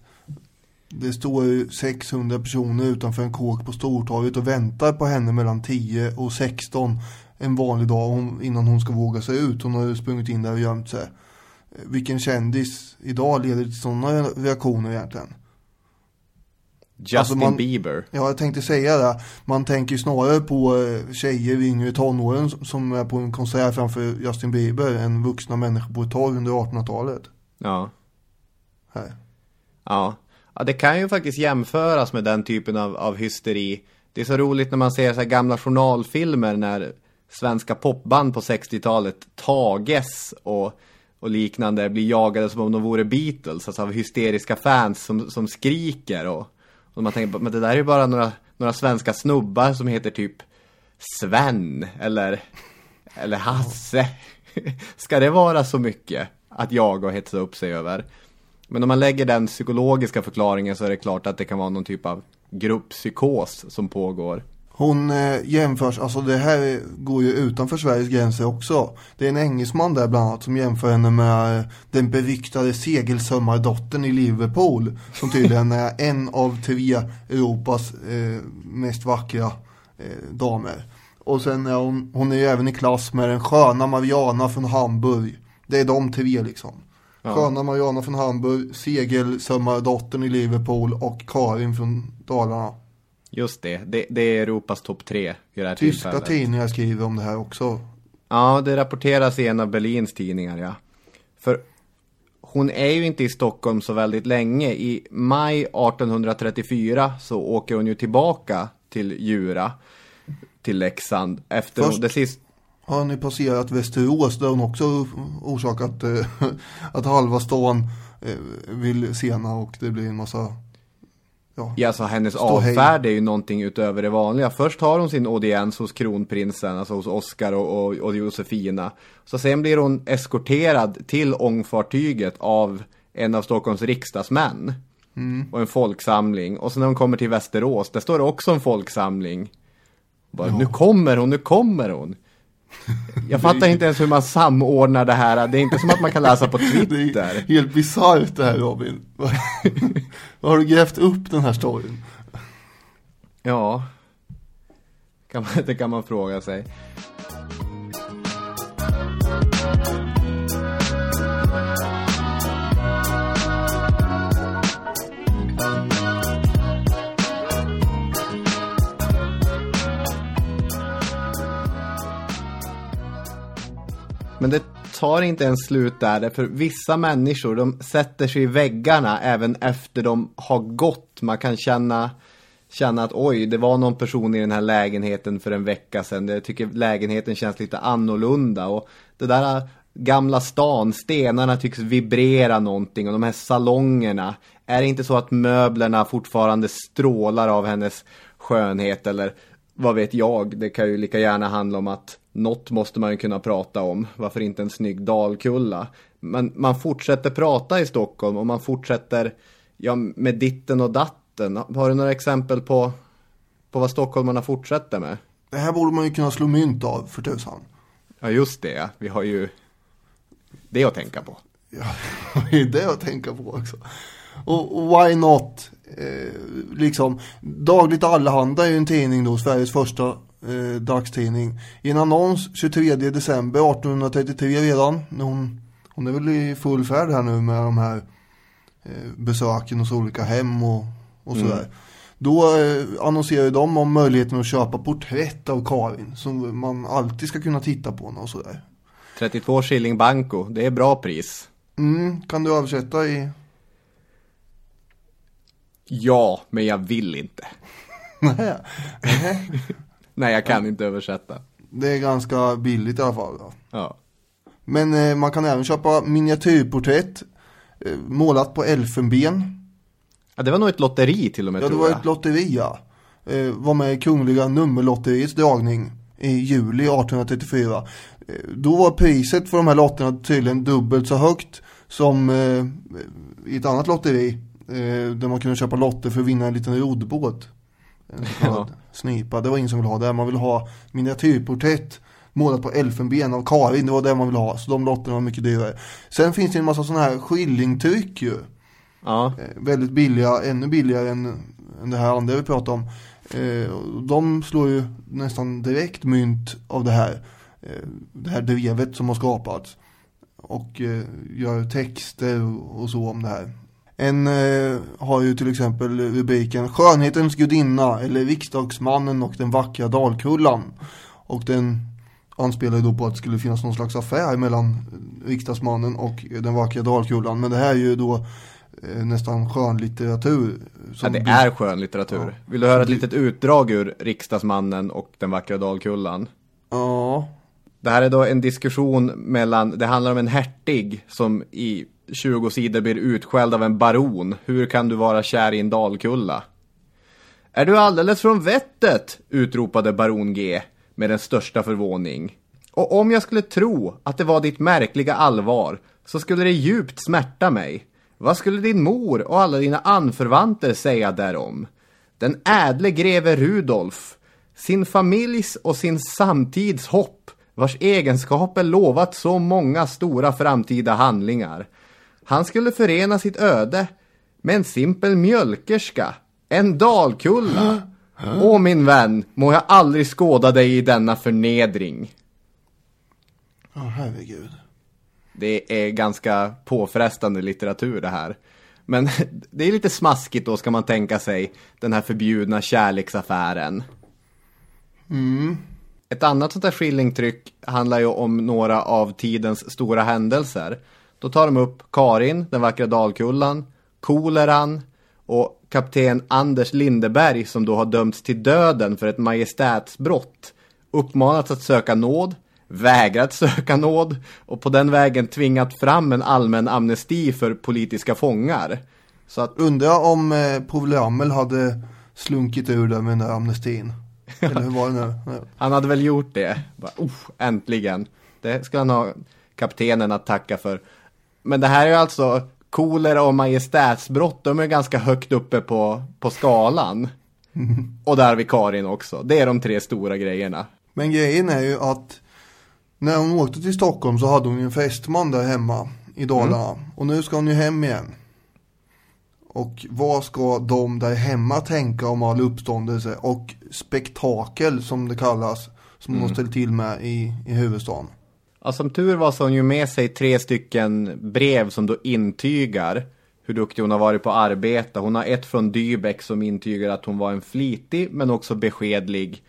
Det står ju 600 personer utanför en kåk på Stortorget och väntar på henne mellan 10 och 16 en vanlig dag innan hon ska våga sig ut. Hon har ju sprungit in där och gömt sig. Vilken kändis idag leder till sådana reaktioner egentligen? Justin Alltså man- Bieber. Ja, jag tänkte säga det. Man tänker snarare på eh, tjejer i yngre tonåren som- är på en konsert framför Justin Bieber än vuxna människor på ett torg under 1800-talet. Ja. Här. Ja. ja, det kan ju faktiskt jämföras med den typen av, av hysteri. Det är så roligt när man ser så gamla journalfilmer när svenska popband på 60-talet, Tages och, och liknande, blir jagade som om de vore Beatles, alltså av hysteriska fans som, som skriker och, och man tänker, men det där är ju bara några, några svenska snubbar som heter typ Sven eller, eller Hasse. Ska det vara så mycket att jaga och hetsa upp sig över? Men om man lägger den psykologiska förklaringen så är det klart att det kan vara någon typ av grupppsykos som pågår. Hon eh, jämförs, alltså det här går ju utanför Sveriges gränser också. Det är en engelsman där bland annat som jämför henne med eh, den beryktade segelsömmardottern i Liverpool. Som tydligen är en av tre Europas eh, mest vackra eh, damer. Och sen är hon, hon är ju även i klass med den sköna Mariana från Hamburg. Det är de tre liksom. Ja. Sköna Mariana från Hamburg, segelsömmardottern i Liverpool och Karin från Dalarna. Just det, det, det är Europas topp tre i det här Tyska tillfället. tidningar skriver om det här också. Ja, det rapporteras i en av Berlins tidningar, ja. För hon är ju inte i Stockholm så väldigt länge. I maj 1834 så åker hon ju tillbaka till Djura, till Leksand. Efter Först- det sist... Har ni passerat Västerås där hon också orsakat eh, att halva stan eh, vill sena och det blir en massa ja, Ja, alltså hennes avfärd är ju någonting utöver det vanliga. Först har hon sin audiens hos kronprinsen, alltså hos Oscar och, och, och Josefina. Så sen blir hon eskorterad till ångfartyget av en av Stockholms riksdagsmän. Mm. Och en folksamling. Och sen när hon kommer till Västerås, där står det också en folksamling. Bara, Nu kommer hon, nu kommer hon. Jag fattar inte ens hur man samordnar det här. Det är inte som att man kan läsa på Det är Twitter. helt bisarrt det här Robin. Vad har du grävt upp den här storyn? Ja, kan man, det kan man fråga sig. Men det tar inte ens slut där, för vissa människor de sätter sig i väggarna även efter de har gått. Man kan känna, känna att oj, det var någon person i den här lägenheten för en vecka sedan. Jag tycker lägenheten känns lite annorlunda. Och det där äh, gamla stan, stenarna tycks vibrera någonting och de här salongerna. Är det inte så att möblerna fortfarande strålar av hennes skönhet eller vad vet jag, det kan ju lika gärna handla om att något måste man ju kunna prata om. Varför inte en snygg dalkulla? Men man fortsätter prata i Stockholm och man fortsätter ja, med ditten och datten. Har du några exempel på, på vad stockholmarna fortsätter med? Det här borde man ju kunna slå mynt av för tusan. Ja, just det. Vi har ju det att tänka på. Ja, det är det att tänka på också. Och, och why not? eh, liksom, Dagligt Allehanda är ju en tidning då, Sveriges första eh, dagstidning. I en annons 23 december 1833 redan, när hon, hon är väl i full färd här nu med de här eh, besöken hos olika hem och, och Mm. sådär. Då eh, annonserar de om möjligheten att köpa porträtt av Karin som man alltid ska kunna titta på och sådär. 32 shilling banco, det är bra pris. Mm, kan du översätta i? Ja, men jag vill inte. Nej. Nej, jag kan inte översätta. Det är ganska billigt i alla fall. Då. Ja. Men eh, man kan även köpa miniatyrporträtt eh, målat på elfenben. ja, det var nog ett lotteri till och med Ja, det var jag. ett lotteri ja. Eh, var med i Kungliga Nummerlotteriets dragning i juli 1834. Eh, då var priset för de här lotterna tydligen dubbelt så högt som eh, i ett annat lotteri. Eh, där man kunde köpa lotter för att vinna en liten roddbåt. Ja. snipa. Det var ingen som ville ha det. Man ville ha miniatyrporträtt målat på elfenben av Karin. Det var det man ville ha. Så de lotterna var mycket dyrare. Sen finns det en massa sådana här skillingtryck ju. Ja, Eh, väldigt billiga, ännu billigare än, än det här andra vi pratade om. Eh, de slår ju nästan direkt mynt av det här, eh, det här drevet som har skapats. Och gör texter och så om det här. En eh, har ju till exempel rubriken Skönhetens gudinna eller Riksdagsmannen och den vackra Dalkullan. Och den anspelar ju då på att det skulle finnas någon slags affär mellan riksdagsmannen och den vackra Dalkullan. Men det här är ju då eh, nästan skönlitteratur. ja det är skönlitteratur. Vill du höra ett litet utdrag ur Riksdagsmannen och den vackra Dalkullan? Ja, Det här är då en diskussion mellan, det handlar om en hertig som i 20 sidor blir utskälld av en baron. Hur kan du vara kär i en dalkulla? Är du alldeles från vettet? utropade baron G med den största förvåning. Och om jag skulle tro att det var ditt märkliga allvar så skulle det djupt smärta mig. Vad skulle din mor och alla dina anförvanter säga därom? Den ädle greve Rudolf, sin familjs och sin samtids hopp, vars egenskaper lovat så många stora framtida handlingar. Han skulle förena sitt öde med en simpel mjölkerska, en dalkulla. Åh min vän, må jag aldrig skåda dig i denna förnedring. ja herregud. Det är ganska påfrestande litteratur det här. Men det är lite smaskigt då ska man tänka sig den här förbjudna kärleksaffären. Ett annat sånt här skillingtryck handlar ju om några av tidens stora händelser. Då tar de upp Karin, den vackra dalkullan, koleran och kapten Anders Lindeberg som då har dömts till döden för ett majestätsbrott. Uppmanats att söka nåd, vägrat söka nåd och på den vägen tvingat fram en allmän amnesti för politiska fångar. Så att Undrar om eh, Povel Ramel hade slunkit ur där med den där amnestin. Eller hur var det nu? Han hade väl gjort det. Bara, äntligen. Det ska han ha kaptenen att tacka för. Men det här är ju alltså kolera och majestätsbrott. De är ganska högt uppe på, på skalan. Och där har vi Karin också. Det är de tre stora grejerna. Men grejen är ju att när hon åkte till Stockholm så hade hon ju en fästman där hemma i Dalarna. Och nu ska hon ju hem igen. Och vad ska de där hemma tänka om all uppståndelse och spektakel som det kallas. Som hon har ställt till med i, i huvudstaden. Ja, som tur var så har hon ju med sig tre stycken brev som då intygar hur duktig hon har varit på att arbeta. Hon har ett från Dybeck som intygar att hon var en flitig men också beskedlig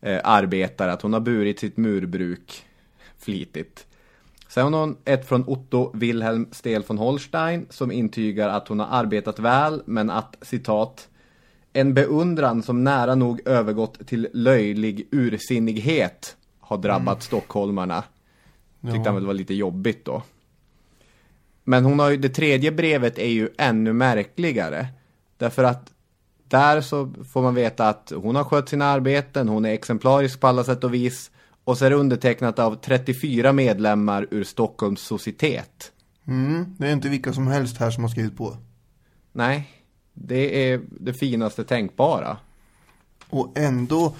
eh, arbetare. Att hon har burit sitt murbruk flitigt. Sen har hon ett från Otto Wilhelm Stel von Holstein som intygar att hon har arbetat väl men att citat en beundran som nära nog övergått till löjlig ursinnighet har drabbat stockholmarna. Tyckte han väl var lite jobbigt då. Men hon har ju, det tredje brevet är ju ännu märkligare. Därför att där så får man veta att hon har skött sina arbeten, hon är exemplarisk på alla sätt och vis. Och så är det undertecknat av 34 medlemmar ur Stockholms societet. Mm, det är inte vilka som helst här som har skrivit på. Nej, det är det finaste tänkbara. Och ändå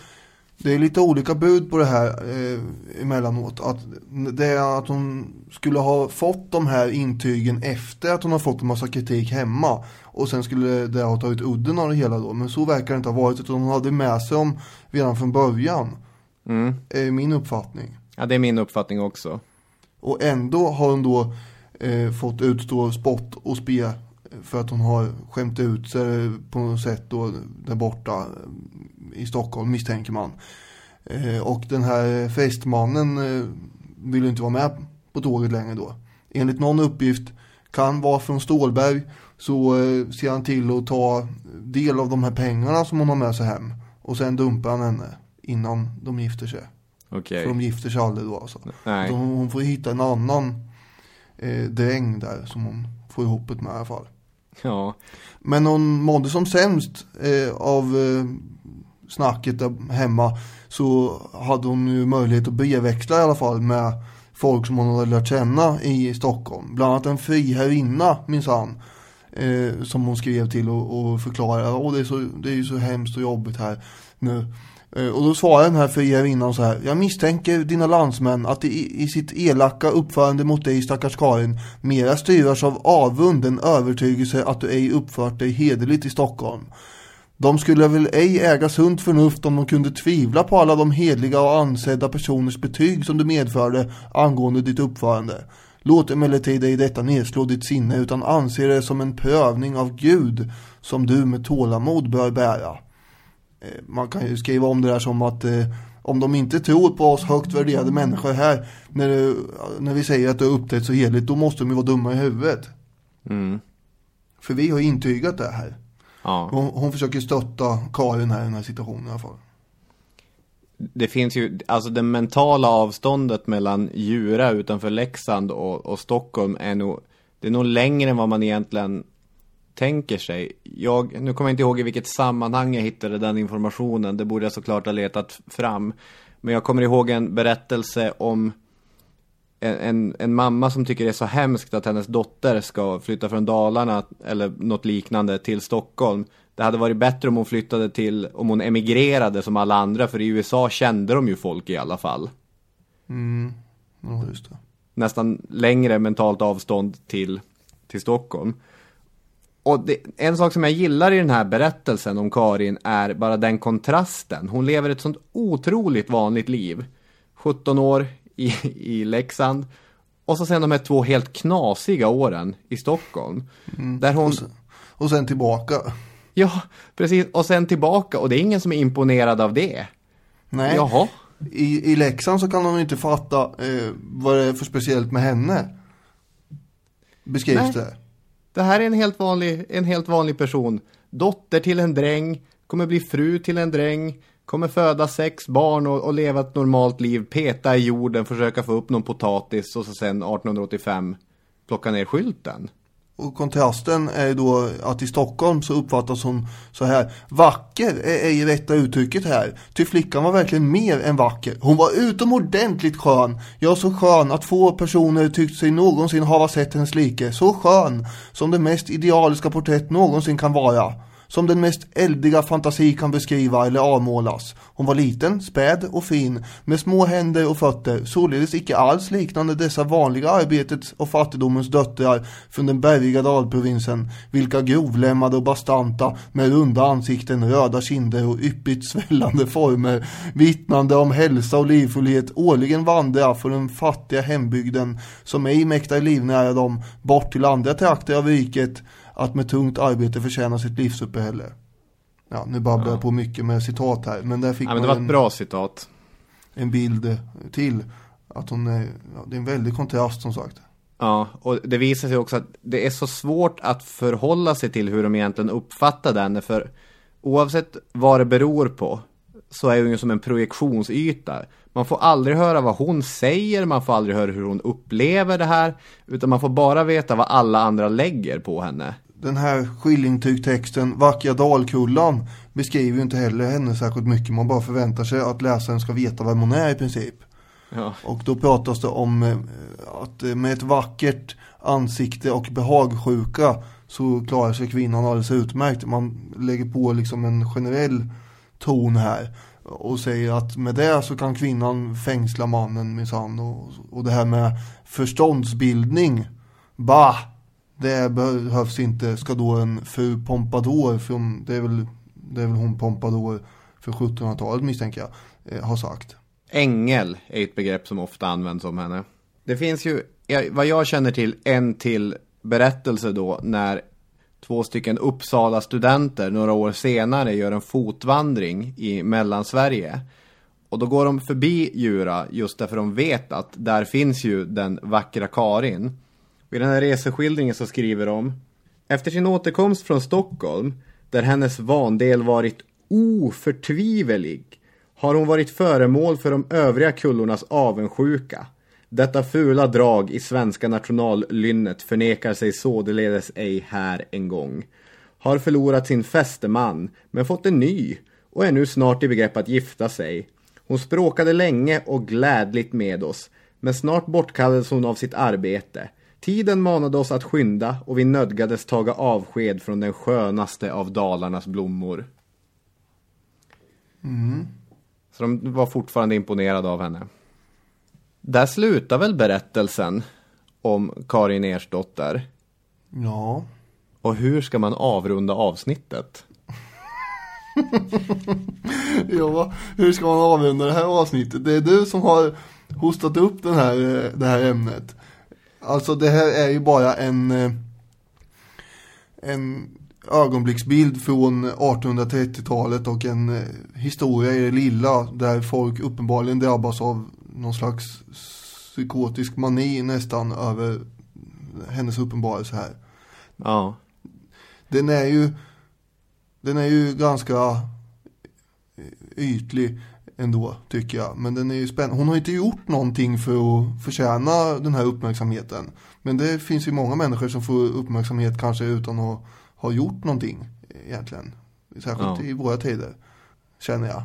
Det är lite olika bud på det här eh, emellanåt. Att det är att hon skulle ha fått de här intygen efter att hon har fått en massa kritik hemma. Och sen skulle det ha tagit udden av det hela då. Men så verkar det inte ha varit. Utan hon hade med sig dem redan från början. Mm. Är min uppfattning. Ja, det är min uppfattning också. Och ändå har hon då eh, fått utstå spott och spe för att hon har skämt ut sig på något sätt då där borta i Stockholm misstänker man. Eh, och den här festmannen eh, vill ju inte vara med på tåget längre då. Enligt någon uppgift kan vara från Stålberg så eh, ser han till att ta del av de här pengarna som hon har med sig hem. Och sen dumpar han henne innan de gifter sig. Okej. För de gifter sig aldrig då alltså. Nej. Så hon, hon får hitta en annan eh, dräng där som hon får ihop det med i alla fall. Ja. Men hon mådde som sämst eh, av eh, snacket där hemma så hade hon ju möjlighet att brevväxla i alla fall med folk som hon hade lärt känna i Stockholm. Bland annat en friherrinna minsann. Eh, som hon skrev till och, och förklarade att det, är så, det är ju så hemskt och jobbigt här nu. Eh, och då svarar den här friherrinnan så här. Jag misstänker dina landsmän att i, i sitt elaka uppförande mot dig stackars Karin mera styras av avund än övertygelse att du ej uppfört dig hederligt i Stockholm. De skulle väl ej äga sunt förnuft om de kunde tvivla på alla de hedliga och ansedda personers betyg som du medförde angående ditt uppförande. Låt emellertid ej detta nedslå ditt sinne utan anse det som en prövning av Gud som du med tålamod bör bära. Eh, Man kan ju skriva om det där som att eh, om de inte tror på oss högt värderade människor här när, det, när vi säger att det har uppträtt så heligt då måste de ju vara dumma i huvudet. Mm. För vi har intygat det här. Ja. Hon, hon försöker stötta Karin här i den här situationen i alla fall. Det finns ju, alltså det mentala avståndet mellan Djura utanför Leksand och, och Stockholm är nog, det är nog längre än vad man egentligen tänker sig. Jag, nu kommer jag inte ihåg i vilket sammanhang jag hittade den informationen, det borde jag såklart ha letat fram. Men jag kommer ihåg en berättelse om en, en, en mamma som tycker det är så hemskt att hennes dotter ska flytta från Dalarna eller något liknande till Stockholm. Det hade varit bättre om hon flyttade till, om hon emigrerade som alla andra, för i USA kände de ju folk i alla fall. Mm, ja just det. Nästan längre mentalt avstånd till, till Stockholm. Och det, en sak som jag gillar i den här berättelsen om Karin är bara den kontrasten. Hon lever ett sånt otroligt vanligt liv. 17 år i, i Leksand. Och så sen de här två helt knasiga åren i Stockholm. Där hon... Och sen, och sen tillbaka. Ja, precis. Och sen tillbaka. Och det är ingen som är imponerad av det. Nej. Jaha. I, I Leksand så kan de inte fatta eh, vad det är för speciellt med henne. Beskrivs Nej. det. Det här är en helt vanlig, en helt vanlig person. Dotter till en dräng, kommer bli fru till en dräng, kommer föda sex barn och, och leva ett normalt liv, peta i jorden, försöka få upp någon potatis och så sen 1885 plocka ner skylten. Och kontrasten är ju då att i Stockholm så uppfattas hon så här. Vacker är ej rätta uttrycket här. Ty flickan var verkligen mer än vacker. Hon var utomordentligt skön. Ja, så skön att få personer tyckt sig någonsin hava sett hennes like. Så skön som det mest idealiska porträtt någonsin kan vara. Som den mest eldiga fantasi kan beskriva eller avmålas. Hon var liten, späd och fin, med små händer och fötter, således icke alls liknande dessa vanliga arbetets och fattigdomens döttrar från den bergiga dalprovinsen, vilka grovlämmade och bastanta, med runda ansikten, röda kinder och yppigt svällande former, vittnande om hälsa och livfullhet, årligen vandra från den fattiga hembygden, som ej mäktar livnära dem, bort till andra trakter av riket, att med tungt arbete förtjäna sitt livsuppehälle. Ja, nu babblar jag på mycket med citat här, men där fick Ja, men det var ett en, bra citat. en bild till. Att hon är, ja, det är en väldig kontrast som sagt. Ja, och det visar sig också att det är så svårt att förhålla sig till hur de egentligen uppfattar den, för oavsett vad det beror på så är hon ju som en projektionsyta. Man får aldrig höra vad hon säger, man får aldrig höra hur hon upplever det här, utan man får bara veta vad alla andra lägger på henne. Den här skillingtygtexten, Vackra Dalkullan, beskriver ju inte heller henne särskilt mycket. Man bara förväntar sig att läsaren ska veta vem hon är i princip. Ja. Och då pratas det om eh, att med ett vackert ansikte och behagsjuka så klarar sig kvinnan alldeles utmärkt. Man lägger på liksom en generell ton här. och säger att med det så kan kvinnan fängsla mannen minsann och, och det här med förståndsbildning, bah, det behövs inte, ska då en fru Pompadour, från, det, är väl, det är väl hon Pompadour för 1700-talet misstänker jag, eh, har sagt. Ängel är ett begrepp som ofta används om henne. Det finns ju, vad jag känner till, en till berättelse då när två stycken Uppsala studenter några år senare gör en fotvandring i Mellansverige. Och då går de förbi Djura just därför de vet att där finns ju den vackra Karin. Och I den här reseskildringen så skriver de Efter sin återkomst från Stockholm, där hennes vandel varit oförtvivelig, har hon varit föremål för de övriga kullornas avundsjuka. Detta fula drag i svenska nationallynnet förnekar sig således ej här en gång. Har förlorat sin fästeman, men fått en ny och är nu snart i begrepp att gifta sig. Hon språkade länge och glädligt med oss, men snart bortkallades hon av sitt arbete. Tiden manade oss att skynda och vi nödgades taga avsked från den skönaste av Dalarnas blommor. Mm. Så de var fortfarande imponerade av henne. Där slutar väl berättelsen om Karin Ersdotter. Ja. Och hur ska man avrunda avsnittet? ja, hur ska man avrunda det här avsnittet? Det är du som har hostat upp den här, det här ämnet. Alltså det här är ju bara en, en ögonblicksbild från 1830-talet och en historia i det lilla där folk uppenbarligen drabbas av någon slags psykotisk mani nästan över hennes uppenbarelse här. Ja. Den är ju den är ju ganska ytlig ändå tycker jag. Men den är ju spännande. Hon har inte gjort någonting för att förtjäna den här uppmärksamheten. Men det finns ju många människor som får uppmärksamhet kanske utan att ha gjort någonting egentligen. Särskilt ja. i våra tider, känner jag.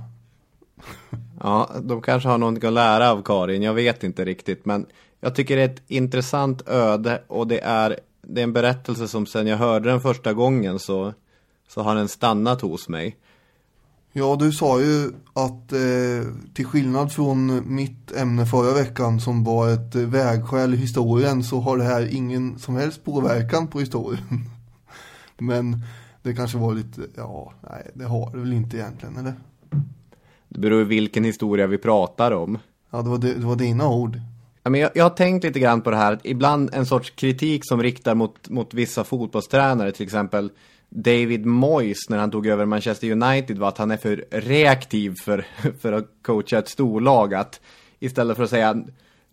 Ja, de kanske har någonting att lära av Karin, jag vet inte riktigt. Men jag tycker det är ett intressant öde och det är, det är en berättelse som sen jag hörde den första gången så, så har den stannat hos mig. Ja, du sa ju att eh, till skillnad från mitt ämne förra veckan som var ett eh, vägskäl i historien så har det här ingen som helst påverkan på historien. Men det kanske var lite, ja, nej, det har det väl inte egentligen, eller? Det beror på vilken historia vi pratar om. Ja, det var, det, det var dina ord. Ja, men jag, jag har tänkt lite grann på det här, ibland en sorts kritik som riktar mot, mot vissa fotbollstränare, till exempel David Moyes när han tog över Manchester United var att han är för reaktiv för, för att coacha ett storlag. Att istället för att säga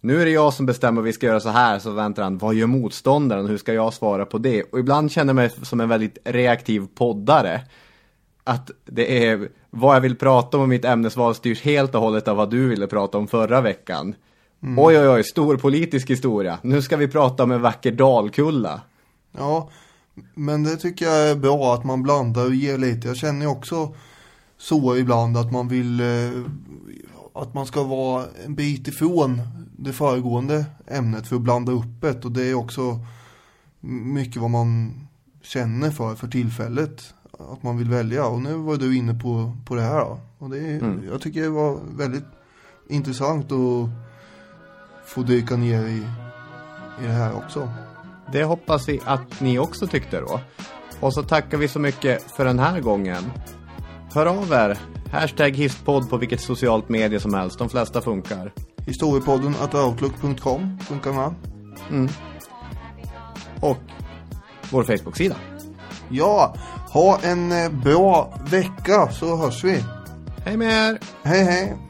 nu är det jag som bestämmer vi ska göra så här så väntar han, vad gör motståndaren, hur ska jag svara på det? Och ibland känner jag mig som en väldigt reaktiv poddare. Att det är vad jag vill prata om och mitt ämnesval styrs helt och hållet av vad du ville prata om förra veckan. Mm. Oj oj oj, stor politisk historia. Nu ska vi prata om en vacker dalkulla. Ja, men det tycker jag är bra att man blandar och ger lite. Jag känner ju också så ibland att man vill eh, att man ska vara en bit ifrån det föregående ämnet för att blanda upp det. Och det är också mycket vad man känner för för tillfället. Att man vill välja. Och nu var du inne på, på det här då. Och det, mm. jag tycker det var väldigt intressant att få dyka ner i, i det här också. Det hoppas vi att ni också tyckte då. Och så tackar vi så mycket för den här gången. Hör av er. Hashtag histpodd på vilket socialt medie som helst. De flesta funkar. Historiepodden at outlook.com funkar med. Mm. Och vår Facebook-sida. Ja, ha en eh, bra vecka så hörs vi. Hej med er. Hej hej.